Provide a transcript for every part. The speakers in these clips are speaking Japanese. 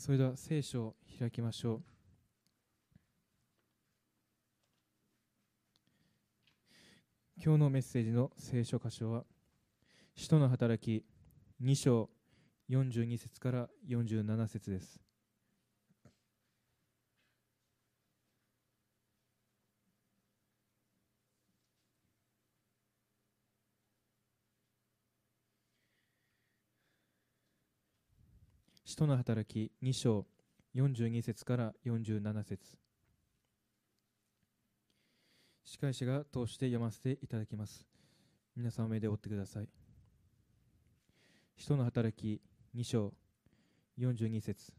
それでは聖書を開きましょう。今日のメッセージの聖書箇所は、使徒の働き2章42節から47節です。使徒の働き2章42節から47節。司会者が通して読ませていただきます。皆さんお目で追ってください。使徒の働き2章42節。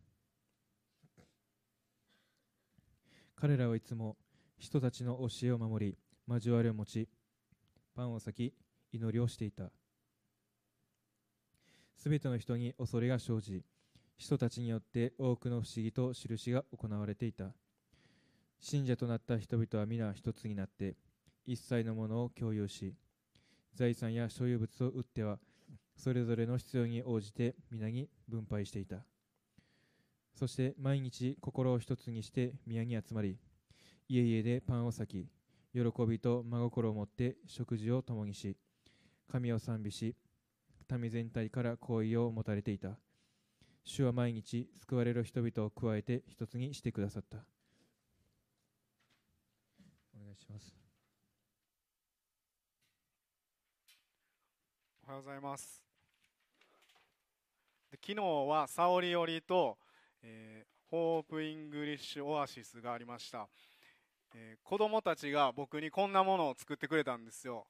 彼らはいつも人たちの教えを守り交わりを持ちパンを裂き祈りをしていた。すべての人に恐れが生じ人たちによって多くの不思議と印が行われていた。信者となった人々は皆一つになって一切のものを共有し財産や所有物を売ってはそれぞれの必要に応じて皆に分配していた。そして毎日心を一つにして宮に集まり家々でパンを裂き喜びと真心を持って食事を共にし神を賛美し民全体から好意を持たれていた。主は毎日救われる人々を加えて一つにしてくださった。お願いします。おはようございます。で昨日はサオリオリと、えー、ホープイングリッシュオアシスがありました、えー、子供たちが僕にこんなものを作ってくれたんですよ。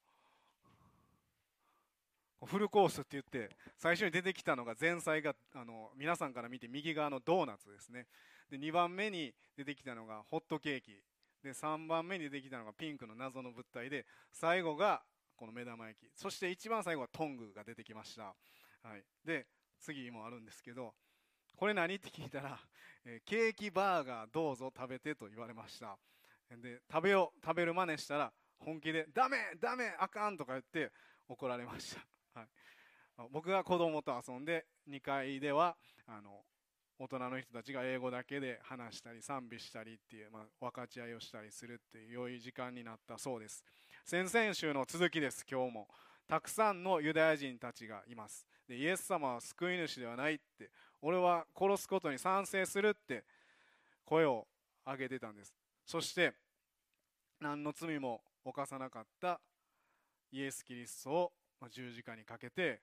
フルコースって言って最初に出てきたのが前菜があの皆さんから見て右側のドーナツですね。で2番目に出てきたのがホットケーキ。で3番目に出てきたのがピンクの謎の物体で最後がこの目玉焼き。そして一番最後はトングが出てきました、はい、で次もあるんですけどこれ何って聞いたら、えケーキバーガーどうぞ食べてと言われました。で食べよう食べる真似したら本気で「ダメダメあかん」とか言って怒られました。はい、僕が子供と遊んで2階ではあの大人の人たちが英語だけで話したり賛美したりっていう、まあ、分かち合いをしたりするっていう良い時間になったそうです。先々週の続きです今日も。たくさんのユダヤ人たちがいます。でイエス様は救い主ではないって俺は殺すことに賛成するって声を上げてたんです。そして何の罪も犯さなかったイエス・キリストを十字架にかけて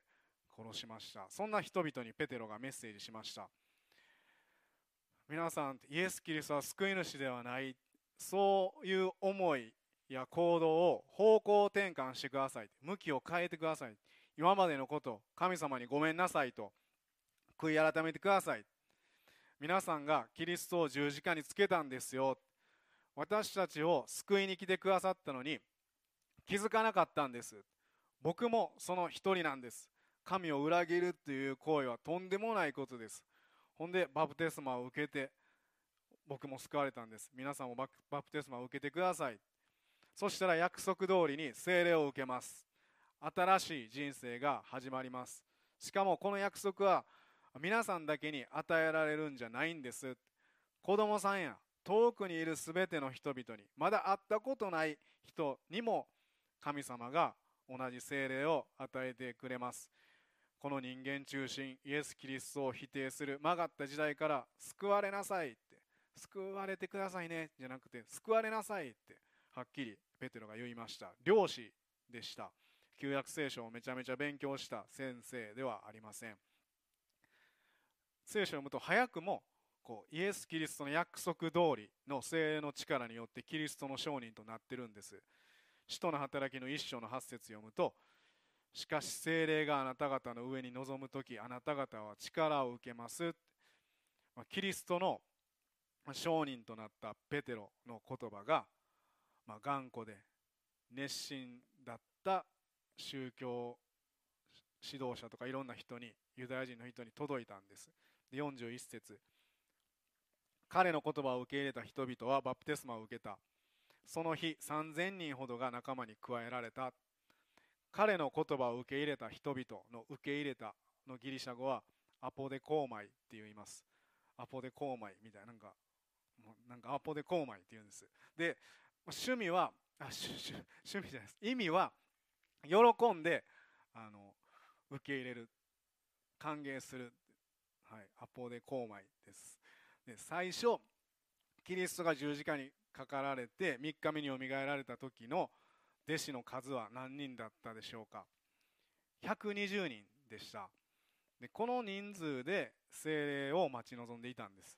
殺しました。そんな人々にペテロがメッセージしました。皆さんイエス・キリストは救い主ではない。そういう思いや行動を方向転換してください。向きを変えてください。今までのこと神様にごめんなさいと悔い改めてください。皆さんがキリストを十字架につけたんですよ。私たちを救いに来てくださったのに気づかなかったんです。僕もその一人なんです。神を裏切るっていう行為はとんでもないことです。ほんでバプテスマを受けて僕も救われたんです。皆さんもバプテスマを受けてください。そしたら約束通りに聖霊を受けます。新しい人生が始まります。しかもこの約束は皆さんだけに与えられるんじゃないんです。子供さんや遠くにいる全ての人々にまだ会ったことない人にも神様が同じ精霊を与えてくれます。この人間中心イエス・キリストを否定する曲がった時代から救われなさいって救われてくださいねじゃなくて救われなさいってはっきりペテロが言いました。漁師でした。旧約聖書をめちゃめちゃ勉強した先生ではありません。聖書を読むと早くもこうイエス・キリストの約束通りの精霊の力によってキリストの証人となってるんです。使徒の働きの一章の8節読むとしかし精霊があなた方の上に臨む時あなた方は力を受けます。キリストの証人となったペテロの言葉が、まあ、頑固で熱心だった宗教指導者とかいろんな人にユダヤ人の人に届いたんです。で41節彼の言葉を受け入れた人々はバプテスマを受けた。その日3000人ほどが仲間に加えられた。彼の言葉を受け入れた人々の受け入れたのギリシャ語はアポデコーマイって言います。アポデコーマイみたいななんかなんかアポデコーマイって言うんです。で趣味はあ趣趣趣味じゃないです。意味は喜んであの受け入れる歓迎する、はい、アポデコーマイです。で最初キリストが十字架にかかられて3日目によみがえられた時の弟子の数は何人だったでしょうか？120人でした。でこの人数で精霊を待ち望んでいたんです。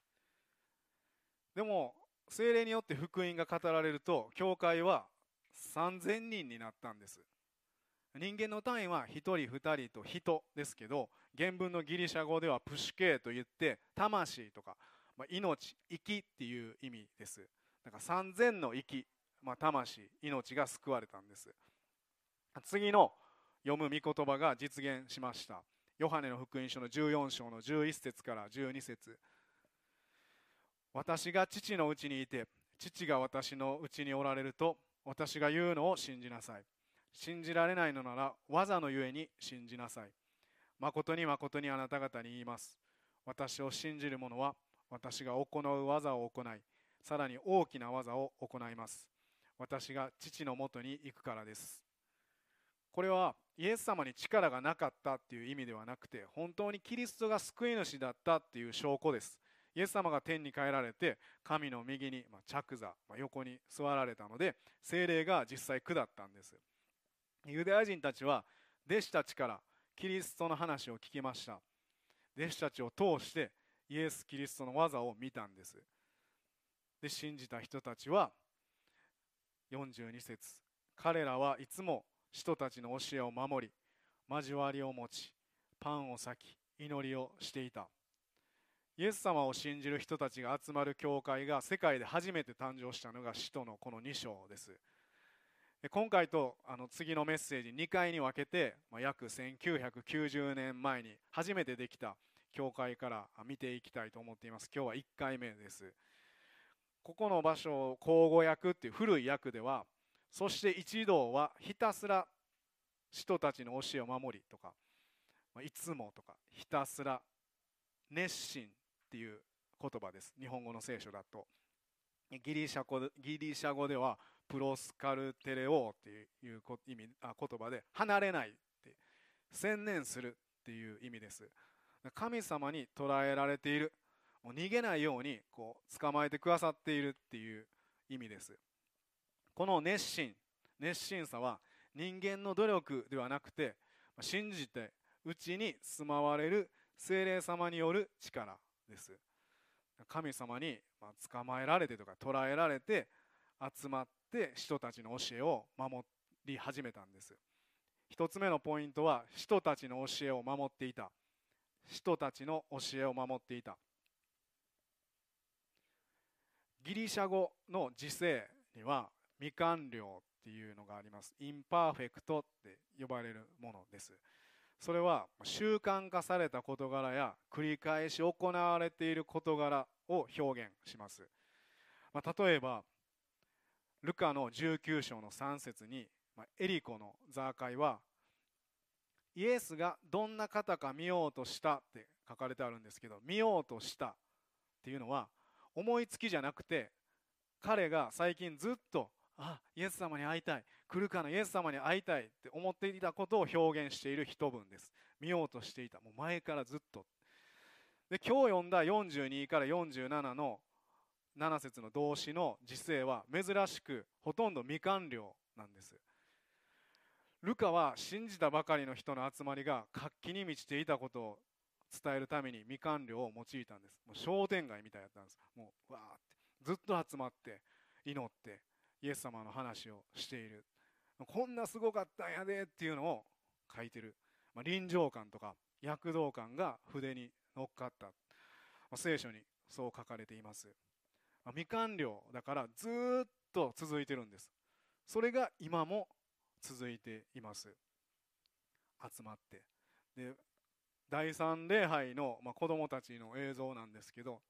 でも精霊によって福音が語られると教会は3000人になったんです。人間の単位は1人2人と人ですけど原文のギリシャ語ではプシュケーと言って魂とか、まあ、命生きっていう意味です。だから3000の生き、まあ、魂命が救われたんです。次の読む御言葉が実現しました。ヨハネの福音書の14章の11節から12節。私が父のうちにいて父が私のうちにおられると私が言うのを信じなさい。信じられないのなら技のゆえに信じなさい。誠に誠にあなた方に言います。私を信じる者は私が行う技を行いさらに大きな技を行います。私が父のもとに行くからです。これはイエス様に力がなかったっていう意味ではなくて本当にキリストが救い主だったっていう証拠です。イエス様が天に帰られて神の右に、ま、着座、ま、横に座られたので精霊が実際下ったんです。ユダヤ人たちは弟子たちからキリストの話を聞きました。弟子たちを通してイエス・キリストの技を見たんです。で信じた人たちは42節彼らはいつも人たちの教えを守り交わりを持ちパンを裂き祈りをしていた。イエス様を信じる人たちが集まる教会が世界で初めて誕生したのが使徒のこの2章です。今回とあの次のメッセージ2回に分けて、まあ、約1990年前に初めてできた教会から見ていきたいと思っています。今日は1回目です。ここの場所を口語訳っていう古い訳ではそして一同はひたすら人たちの教えを守りとかいつもとかひたすら熱心っていう言葉です。日本語の聖書だと。ギリシャ語ギリシャ語ではプロスカルテレオっていう意味あ言葉で離れないって専念するっていう意味です。神様に捉えられている。もう逃げないようにこう捕まえてくださっているっていう意味です。この熱心熱心さは人間の努力ではなくて信じてうちに住まわれる精霊様による力です。神様に捕まえられてとか捕らえられて集まって使徒たちの教えを守り始めたんです。一つ目のポイントは使徒たちの教えを守っていた。使徒たちの教えを守っていた。ギリシャ語の時制には未完了っていうのがあります。 imperfect って呼ばれるものです。それは習慣化された事柄や繰り返し行われている事柄を表現します、まあ、例えばルカの19章の3節に、まあ、エリコのザーカイはイエスがどんな方か見ようとしたって書かれてあるんですけど見ようとしたっていうのは思いつきじゃなくて彼が最近ずっとあイエス様に会いたい。来るかのイエス様に会いたいって思っていたことを表現している一文です。見ようとしていた。もう前からずっと。で今日読んだ42から47の7節の動詞の時世は珍しくほとんど未完了なんです。ルカは信じたばかりの人の集まりが活気に満ちていたことを伝えるために未完了を用いたんです。もう商店街みたいだったんです。もうわーって。ずっと集まって祈ってイエス様の話をしている。こんなすごかったんやでっていうのを書いてる、まあ、臨場感とか躍動感が筆に乗っかった、まあ、聖書にそう書かれています、まあ、未完了だからずっと続いてるんです。それが今も続いています。集まって。で第3礼拝の、まあ、子供たちの映像なんですけど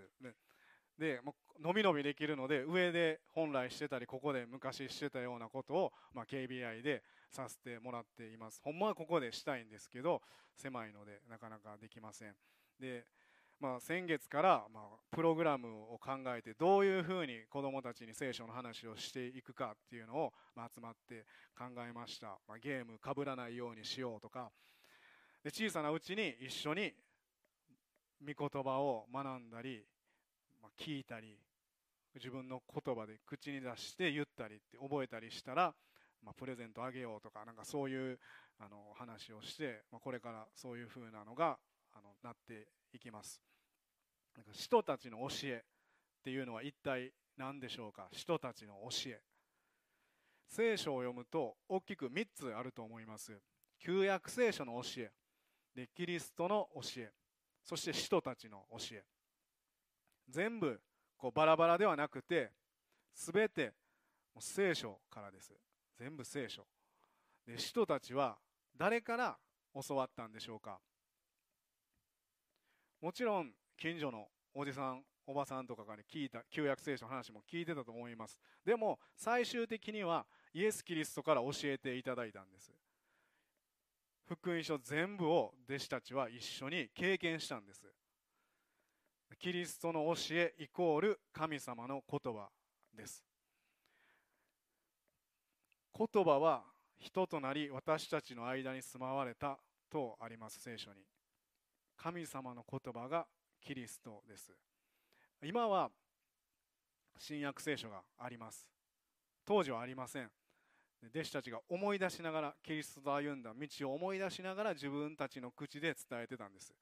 です。ででもう伸び伸びできるので上で本来してたりここで昔してたようなことを、まあ、KBI でさせてもらっています。ほんまはここでしたいんですけど狭いのでなかなかできません。で、まあ、先月から、まあ、プログラムを考えてどういうふうに子どもたちに聖書の話をしていくかっていうのを、まあ、集まって考えました、まあ、ゲームかぶらないようにしようとか。で小さなうちに一緒に御言葉を学んだりまあ、聞いたり自分の言葉で口に出して言ったりって覚えたりしたら、まあ、プレゼントあげようとかなんかそういうあの話をして、まあ、これからそういうふうなのがあのなっていきます。なんか人たちの教えっていうのは一体何でしょうか？人たちの教え。聖書を読むと大きく3つあると思います。旧約聖書の教え。でキリストの教え。そして人たちの教え。全部こうバラバラではなくて全て聖書からです。全部聖書。で人たちは誰から教わったんでしょうか？もちろん近所のおじさんおばさんとかが、ね、聞いた旧約聖書の話も聞いてたと思います。でも最終的にはイエス・キリストから教えていただいたんです。福音書全部を弟子たちは一緒に経験したんです。キリストの教えイコール神様の言葉です。言葉は人となり私たちの間に住まわれたとあります聖書に。神様の言葉がキリストです。今は新約聖書があります。当時はありません。弟子たちが思い出しながらキリストと歩んだ道を思い出しながら自分たちの口で伝えてたんです。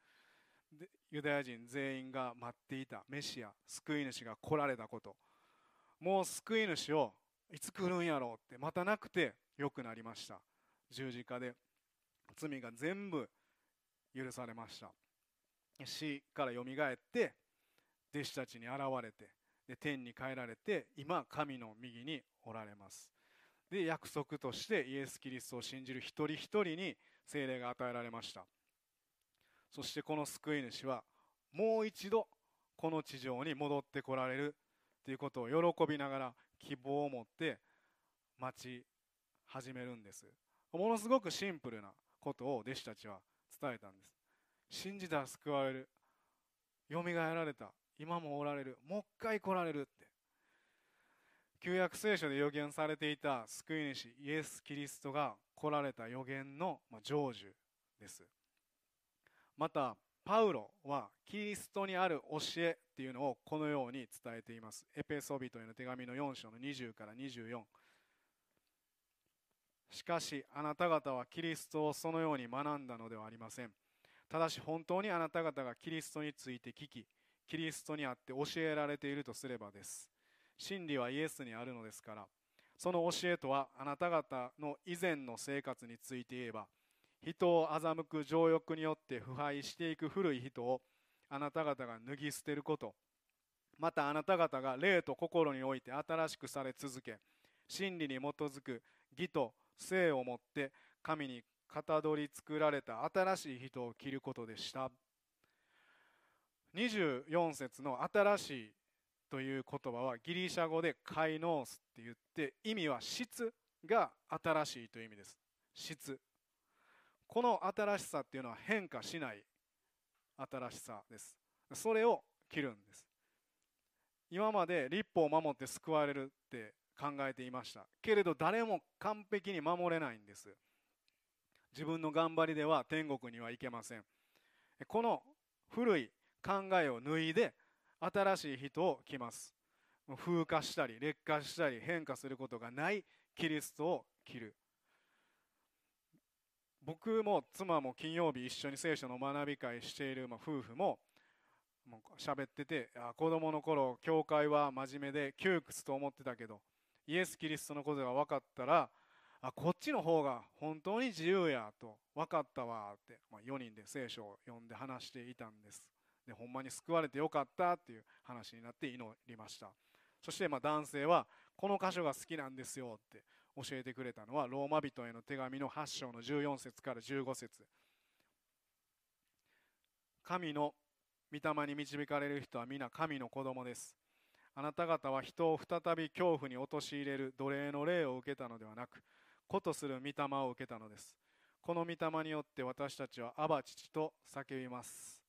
でユダヤ人全員が待っていたメシア救い主が来られたこと。もう救い主をいつ来るんやろうってまたなくてよくなりました。十字架で罪が全部許されました。死からよみがえって弟子たちに現れてで天に帰られて今神の右におられます。で約束としてイエス・キリストを信じる一人一人に精霊が与えられました。そしてこの救い主はもう一度この地上に戻ってこられるということを喜びながら希望を持って待ち始めるんです。ものすごくシンプルなことを弟子たちは伝えたんです。信じたら救われる。よみがえられた。今もおられる。もう一回来られるって。旧約聖書で予言されていた救い主イエス・キリストが来られた予言の成就です。またパウロはキリストにある教えっていうのをこのように伝えています。エペソビトへの手紙の4章の20から24しかしあなた方はキリストをそのように学んだのではありません。ただし本当にあなた方がキリストについて聞きキリストにあって教えられているとすればです。真理はイエスにあるのですからその教えとはあなた方の以前の生活について言えば人を欺く情欲によって腐敗していく古い人をあなた方が脱ぎ捨てることまたあなた方が霊と心において新しくされ続け真理に基づく義と性をもって神にかたどり作られた新しい人を着ることでした。24節の「新しい」という言葉はギリシャ語でカイノースって言って意味は質が新しいという意味です。質。この新しさっていうのは変化しない新しさです。それを切るんです。今まで立法を守って救われるって考えていました。けれど誰も完璧に守れないんです。自分の頑張りでは天国には行けません。この古い考えを脱いで新しい人を着ます。風化したり劣化したり変化することがないキリストを着る。僕も妻も金曜日一緒に聖書の学び会している、夫婦も喋っててあ子供の頃教会は真面目で窮屈と思ってたけどイエス・キリストのことが分かったらあこっちの方が本当に自由やと分かったわって、ま、4人で聖書を読んで話していたんです。でほんまに救われてよかったっていう話になって祈りました。そしてま男性はこの箇所が好きなんですよって教えてくれたのはローマ人への手紙の8章の14節から15節。神の御霊に導かれる人は皆神の子供です。あなた方は人を再び恐怖に陥れる奴隷の霊を受けたのではなく子とする御霊を受けたのです。この御霊によって私たちはアバ父と叫びます。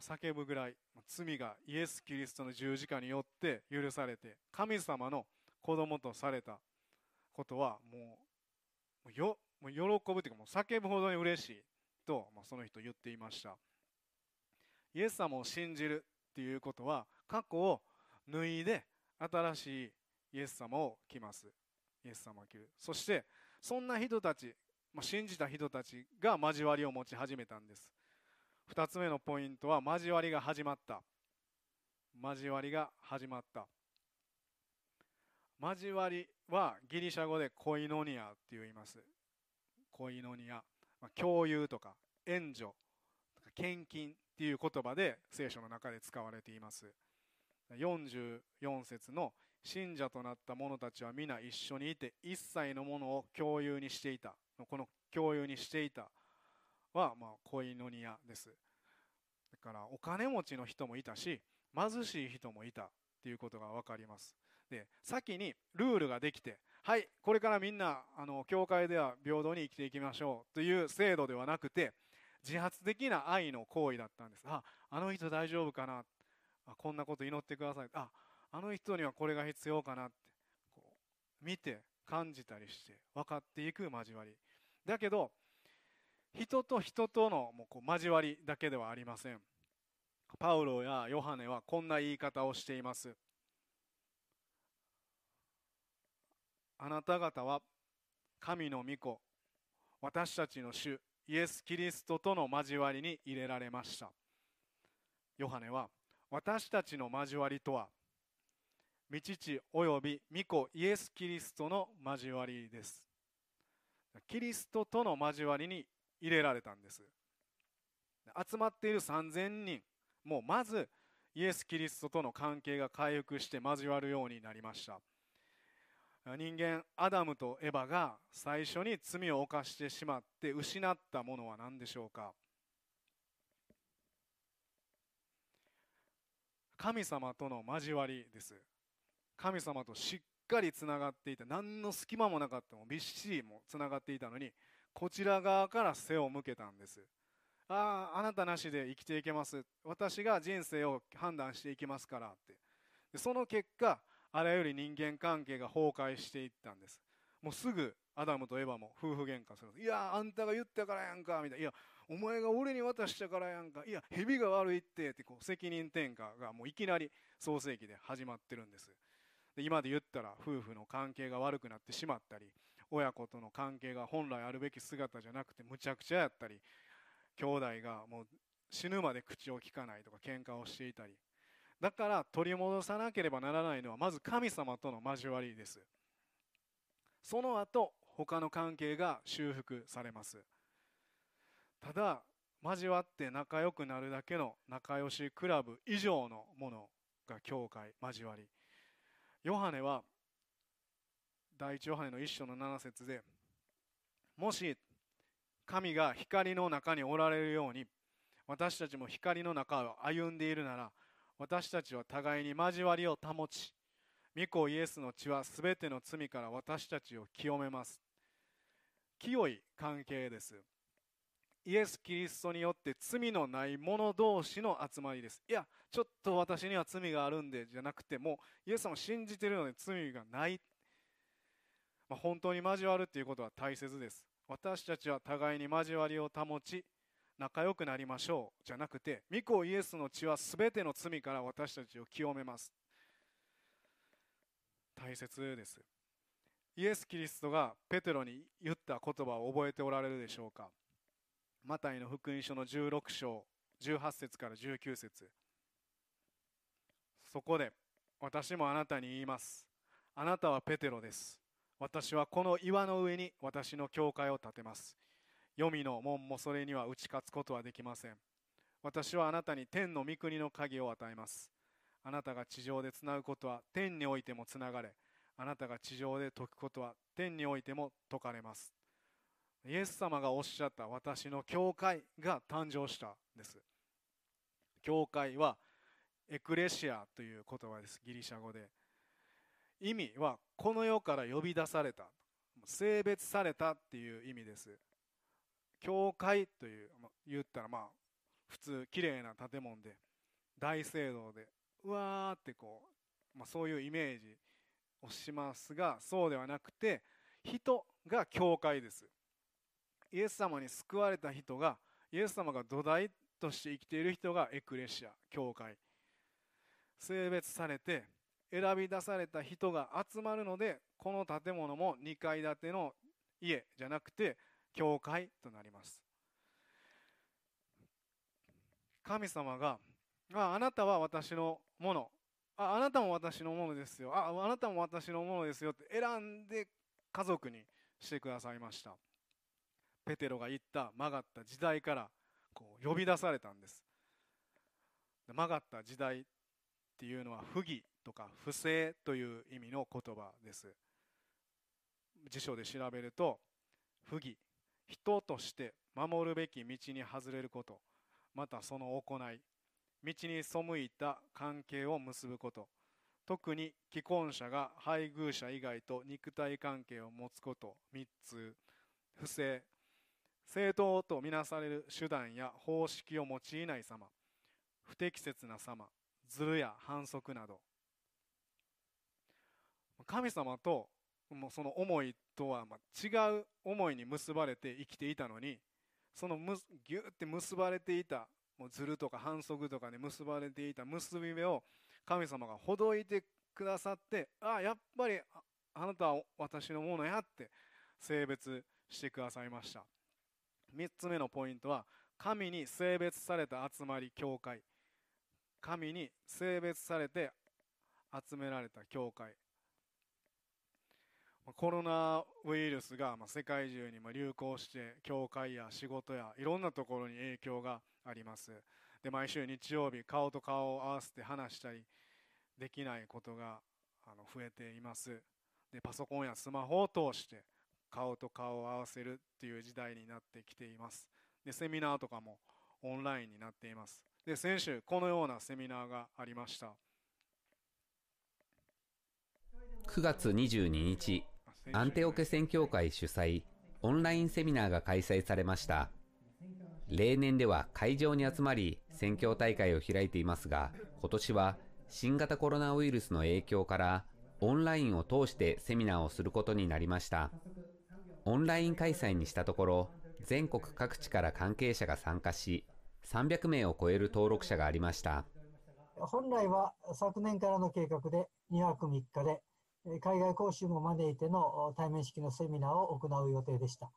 叫ぶぐらい罪がイエス・キリストの十字架によって許されて神様の子供とされたことはもうよもう喜ぶというかもう叫ぶほどに嬉しいと、まあ、その人言っていました。イエス様を信じるっていうことは過去を脱いで新しいイエス様を着ます。イエス様を着る。そしてそんな人たち、まあ、信じた人たちが交わりを持ち始めたんです。2つ目のポイントは交わりが始まった。交わりが始まった。交わりはギリシャ語でコイノニアって言います。コイノニア、まあ、共有とか援助献金っていう言葉で聖書の中で使われています。44節の信者となった者たちは皆一緒にいて一切のものを共有にしていた。この共有にしていたは、まあ、コイノニアです。だからお金持ちの人もいたし貧しい人もいたっていうことが分かります。で先にルールができてはいこれからみんなあの教会では平等に生きていきましょうという制度ではなくて自発的な愛の行為だったんです。ああの人大丈夫かな？あこんなこと祈ってください。ああの人にはこれが必要かなってこう見て感じたりして分かっていく交わり。だけど人と人とのもうこう交わりだけではありません。パウロやヨハネはこんな言い方をしています。あなた方は神の御子私たちの主イエス・キリストとの交わりに入れられました。ヨハネは私たちの交わりとは御父および御子イエス・キリストの交わりです。キリストとの交わりに入れられたんです。集まっている3000人。もうまずイエス・キリストとの関係が回復して交わるようになりました。人間アダムとエバが最初に罪を犯してしまって失ったものは何でしょうか。神様との交わりです。神様としっかりつながっていて何の隙間もなかった。もびっしりもつながっていたのにこちら側から背を向けたんです。あああなたなしで生きていけます。私が人生を判断していきますからって。でその結果あらゆる人間関係が崩壊していったんです。もうすぐアダムとエバも夫婦喧嘩するいやあんたが言ったからやんかみたいな。いやお前が俺に渡したからやんか。いや蛇が悪いってってこう責任転嫁がもういきなり創世紀で始まってるんです。で今で言ったら夫婦の関係が悪くなってしまったり親子との関係が本来あるべき姿じゃなくてむちゃくちゃやったり兄弟がもう死ぬまで口を聞かないとか喧嘩をしていたり。だから取り戻さなければならないのはまず神様との交わりです。その後他の関係が修復されます。ただ交わって仲良くなるだけの仲良しクラブ以上のものが教会交わり。ヨハネは第一ヨハネの一章の7節でもし神が光の中におられるように私たちも光の中を歩んでいるなら私たちは互いに交わりを保ち御子イエスの血はすべての罪から私たちを清めます。清い関係です。イエス・キリストによって罪のない者同士の集まりです。いやちょっと私には罪があるんでじゃなくてもイエス様信じてるので罪がない、まあ、本当に交わるということは大切です。私たちは互いに交わりを保ち仲良くなりましょうじゃなくて御子イエスの血は全ての罪から私たちを清めます。大切です。イエス・キリストがペテロに言った言葉を覚えておられるでしょうか。マタイの福音書の16章18節から19節。そこで私もあなたに言います。あなたはペテロです。私はこの岩の上に私の教会を建てます。黄泉の門もそれには打ち勝つことはできません。私はあなたに天の御国の鍵を与えます。あなたが地上でつなぐことは天においてもつながれ。あなたが地上で解くことは天においても解かれます。イエス様がおっしゃった私の教会が誕生したんです。教会はエクレシアという言葉です。ギリシャ語で。意味はこの世から呼び出された。性別されたっていう意味です。教会という言ったらまあ普通綺麗な建物で大聖堂でうわーってこう、まあ、そういうイメージをしますがそうではなくて人が教会です。イエス様に救われた人がイエス様が土台として生きている人がエクレシア教会。性別されて選び出された人が集まるのでこの建物も2階建ての家じゃなくて教会となります。神様がああなたは私のもの。ああなたも私のものですよ。ああなたも私のものですよ。って選んで家族にしてくださいました。ペテロが言った曲がった時代からこう呼び出されたんです。曲がった時代っていうのは不義。とか不正という意味の言葉です。辞書で調べると不義人として守るべき道に外れることまたその行い道に背いた関係を結ぶこと特に既婚者が配偶者以外と肉体関係を持つこと3つ。不正正当とみなされる手段や方式を用いない様不適切な様ずるや反則など。神様ともうその思いとは違う思いに結ばれて生きていたのにそのむギュッて結ばれていたもうずるとか反則とかで結ばれていた結び目を神様がほどいてくださってああやっぱりあなたは私のものやって性別してくださいました。3つ目のポイントは神に性別された集まり教会。神に性別されて集められた教会。コロナウイルスが世界中に流行して教会や仕事やいろんなところに影響があります。で毎週日曜日顔と顔を合わせて話したりできないことが増えています。でパソコンやスマホを通して顔と顔を合わせるっていう時代になってきています。でセミナーとかもオンラインになっています。で先週このようなセミナーがありました。9月22日アンテオケ宣教会主催オンラインセミナーが開催されました。例年では会場に集まり宣教大会を開いていますが今年は新型コロナウイルスの影響からオンラインを通してセミナーをすることになりました。オンライン開催にしたところ全国各地から関係者が参加し300名を超える登録者がありました。本来は昨年からの計画で2泊3日で海外講習も招いての対面式のセミナーを行う予定でした。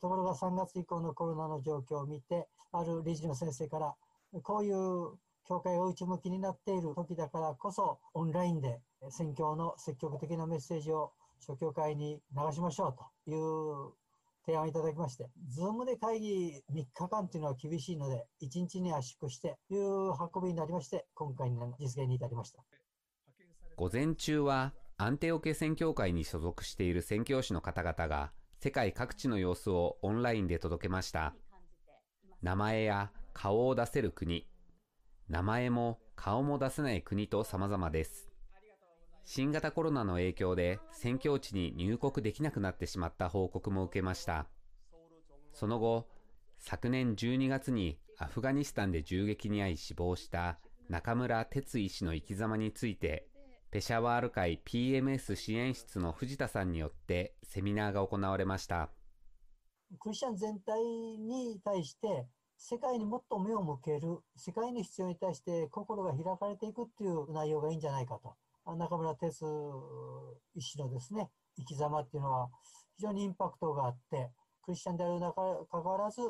ところが3月以降のコロナの状況を見て、ある理事の先生から、こういう教会が内向きになっている時だからこそ、オンラインで宣教の積極的なメッセージを諸教会に流しましょうという提案をいただきまして、ズームで会議3日間というのは厳しいので、1日に圧縮してという運びになりまして、今回の実現に至りました。午前中はアンテオケ宣教会に所属している宣教師の方々が世界各地の様子をオンラインで届けました。名前や顔を出せる国。名前も顔も出せない国と様々です。新型コロナの影響で宣教地に入国できなくなってしまった報告も受けました。その後昨年12月にアフガニスタンで銃撃に遭い死亡した中村哲医師の生き様についてペシャワール会 PMS 支援室の藤田さんによってセミナーが行われましたクリスチャン全体に対して世界にもっと目を向ける世界の必要に対して心が開かれていくっていう内容がいいんじゃないかと中村哲医師のですね生き様っていうのは非常にインパクトがあってクリスチャンである中かかわらず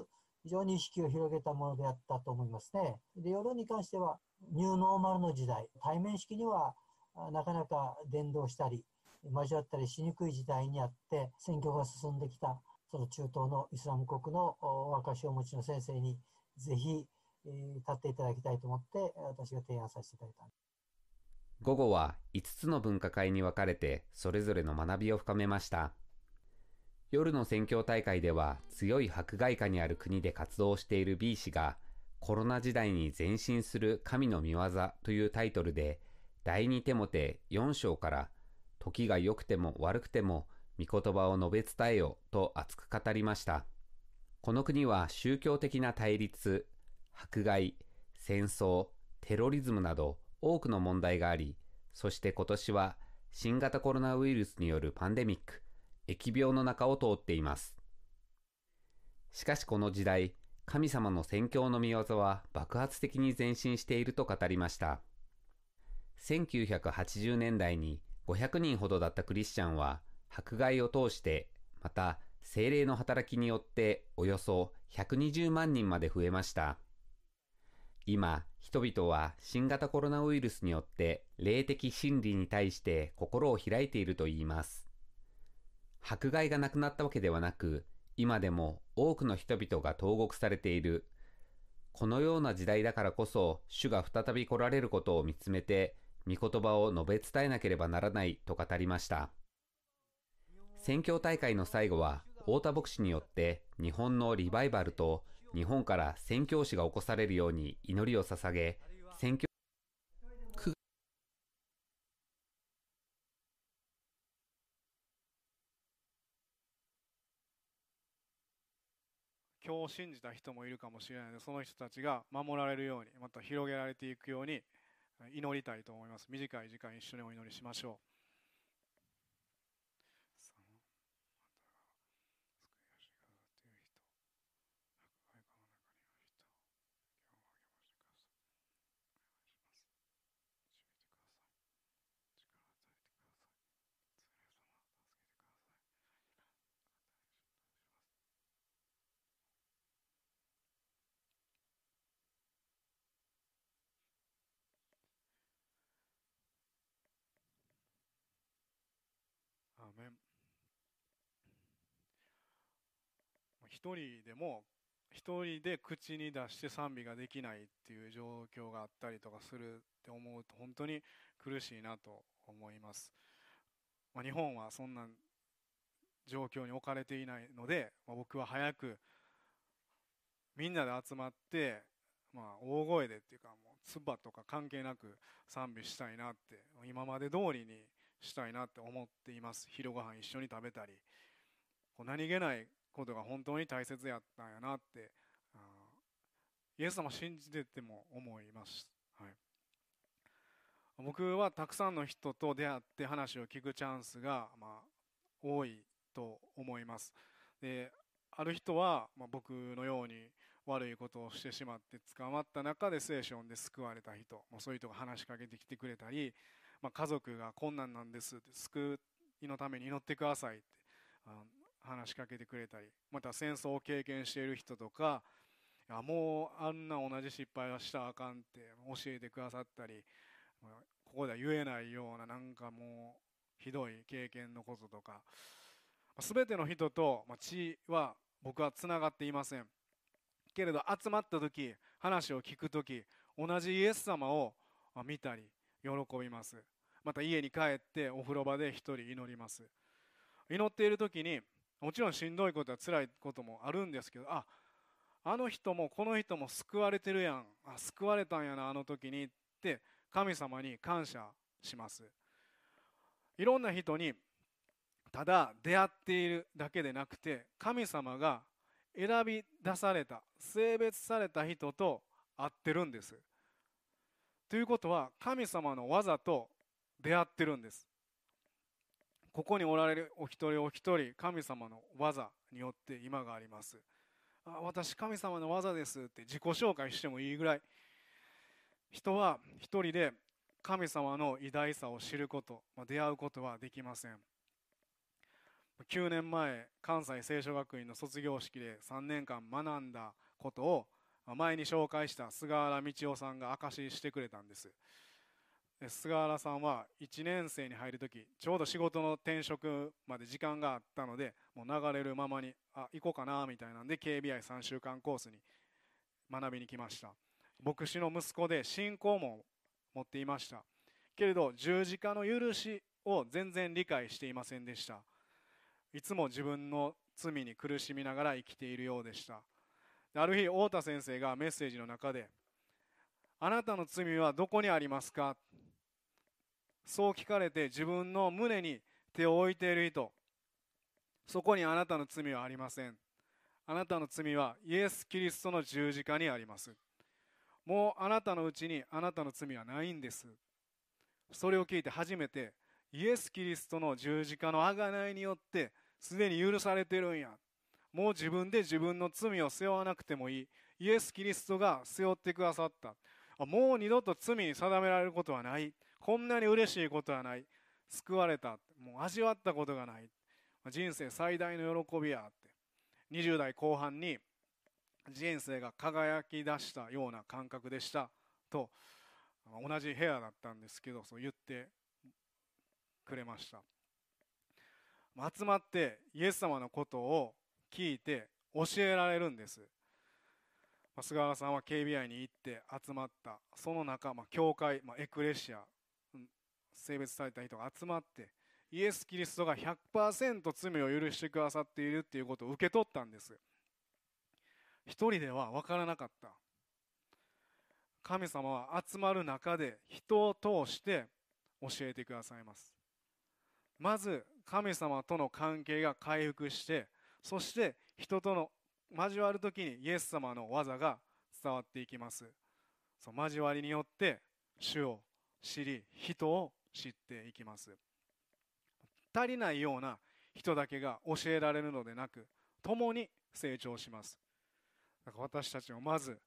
非常に意識を広げたものであったと思いますね。で、夜に関してはニューノーマルの時代、対面式にはなかなか伝道したり、交わったりしにくい時代にあって、選挙が進んできた、その中東のイスラム国の若しをお持ちの先生に、ぜひ、えー、立っていただきたいと思って、私が提案させていただいた。午後は5つの分科会に分かれて、それぞれの学びを深めました。夜の選挙大会では、強い迫害下にある国で活動している B 氏が、コロナ時代に前進する神の見業というタイトルで、第二テモテ4章から時が良くても悪くても御言葉を述べ伝えよと熱く語りました。この国は宗教的な対立、迫害、戦争、テロリズムなど多くの問題があり、そして今年は新型コロナウイルスによるパンデミック、疫病の中を通っています。しかしこの時代、神様の宣教の見業は爆発的に前進していると語りました。1980年代に500人ほどだったクリスチャンは、迫害を通して、また精霊の働きによっておよそ120万人まで増えました。今、人々は新型コロナウイルスによって霊的真理に対して心を開いていると言います。迫害がなくなったわけではなく、今でも多くの人々が投獄されている。このような時代だからこそ、主が再び来られることを見つめて、御言葉を述べ伝えなければならないと語りました。宣教大会の最後は、太田牧師によって日本のリバイバルと日本から宣教師が起こされるように祈りを捧げ、宣教今日信じた人もいるかもしれないのでその人たちが守られるようにまた広げられていくように祈りたいと思います。短い時間一緒にお祈りしましょうメン一人でも一人で口に出して賛美ができないっていう状況があったりとかするって思うと本当に苦しいなと思います、まあ、日本はそんな状況に置かれていないので、まあ、僕は早くみんなで集まって、まあ、大声でっていうかもう唾とか関係なく賛美したいなって今まで通りにしたいなって思っています。昼ご飯一緒に食べたりこう何気ないことが本当に大切やったんやなってイエス様信じてても思います、はい、僕はたくさんの人と出会って話を聞くチャンスが、まあ、多いと思います。である人は、まあ、僕のように悪いことをしてしまって捕まった中で聖書で救われた人、まあ、そういう人が話しかけてきてくれたりまあ、家族が困難なんですって救いのために祈ってくださいって話しかけてくれたりまた戦争を経験している人とかいやもうあんな同じ失敗はしたらあかんって教えてくださったりここでは言えないようななんかもうひどい経験のこととか全ての人と血は僕はつながっていません。けれど集まった時話を聞く時同じイエス様を見たり喜びます。また家に帰ってお風呂場で一人祈ります。祈っている時にもちろんしんどいことは辛いこともあるんですけどああの人もこの人も救われてるやん。あ救われたんやなあの時にって神様に感謝します。いろんな人にただ出会っているだけでなくて神様が選び出された性別された人と会ってるんです。ということは神様の技と出会ってるんです。ここにおられるお一人お一人神様の技によって今がありますあ私神様の技ですって自己紹介してもいいぐらい。人は一人で神様の偉大さを知ること、ま、出会うことはできません。9年前関西聖書学院の卒業式で3年間学んだことを前に紹介した菅原道夫さんが証ししてくれたんです。菅原さんは1年生に入る時ちょうど仕事の転職まで時間があったのでもう流れるままにあ行こうかなみたいなんで KBI3 週間コースに学びに来ました。牧師の息子で信仰も持っていました。けれど十字架の許しを全然理解していませんでした。いつも自分の罪に苦しみながら生きているようでした。ある日太田先生がメッセージの中で「あなたの罪はどこにありますか?」そう聞かれて自分の胸に手を置いている人。そこにあなたの罪はありません。あなたの罪はイエス・キリストの十字架にあります。もうあなたのうちにあなたの罪はないんです。それを聞いて初めてイエス・キリストの十字架の贖いによってすでに許されてるんや。もう自分で自分の罪を背負わなくてもいい。イエス・キリストが背負ってくださった。もう二度と罪に定められることはない。こんなに嬉しいことはない。救われた。もう味わったことがない。人生最大の喜びやって。20代後半に人生が輝き出したような感覚でした。と同じ部屋だったんですけどそう言ってくれました。集まってイエス様のことを聞いて教えられるんです。菅原さんは KBI に行って集まった。その中、まあ、教会、まあ、エクレシア性別された人が集まってイエス・キリストが100%罪を許してくださっているっていうことを受け取ったんです。一人では分からなかった。神様は集まる中で人を通して教えてくださいます。まず神様との関係が回復してそして人との交わる時にイエス様の技が伝わっていきます。その交わりによって主を知り人を知っていきます。足りないような人だけが教えられるのでなく共に成長します。だから私たちもまず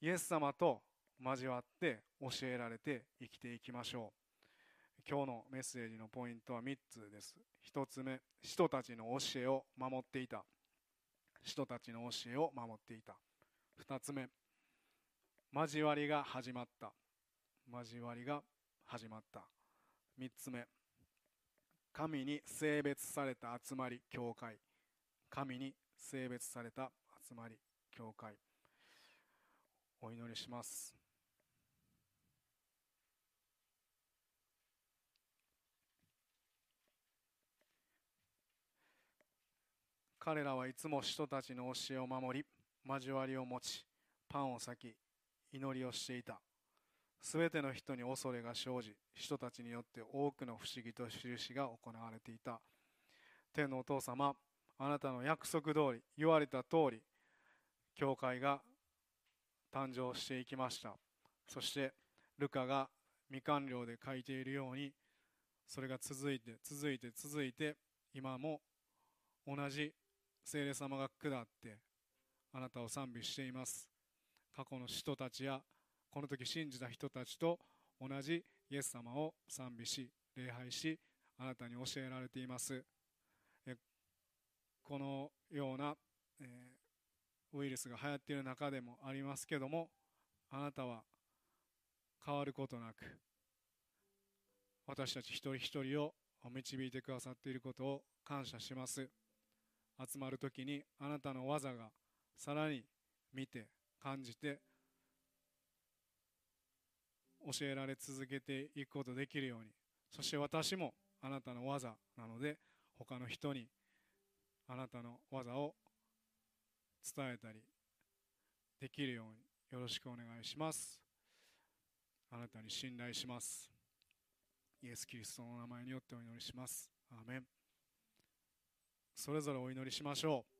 イエス様と交わって教えられて生きていきましょう。今日のメッセージのポイントは3つです。1つ目人たちの教えを守っていた。人たちの教えを守っていた。2つ目交わりが始まった。交わりが始まった。3つ目。神に性別された集まり教会。神に性別された集まり教会。お祈りします。彼らはいつも人たちの教えを守り交わりを持ちパンを裂き祈りをしていた。すべての人に恐れが生じ人たちによって多くの不思議と印が行われていた。天のお父様あなたの約束通り言われた通り教会が誕生していきました。そしてルカが未完了で書いているようにそれが続いて続いて続いて今も同じ聖霊様が下ってあなたを賛美しています。過去の人たちやこの時信じた人たちと同じイエス様を賛美し礼拝しあなたに教えられています。このような、えー、ウイルスが流行っている中でもありますけどもあなたは変わることなく私たち一人一人を導いてくださっていることを感謝します。集まる時にあなたの技がさらに見て感じて教えられ続けていくことできるように。そして私もあなたの技なので他の人にあなたの技を伝えたりできるようによろしくお願いします。あなたに信頼します。イエス・キリストの名前によってお祈りします。アーメン。それぞれお祈りしましょう。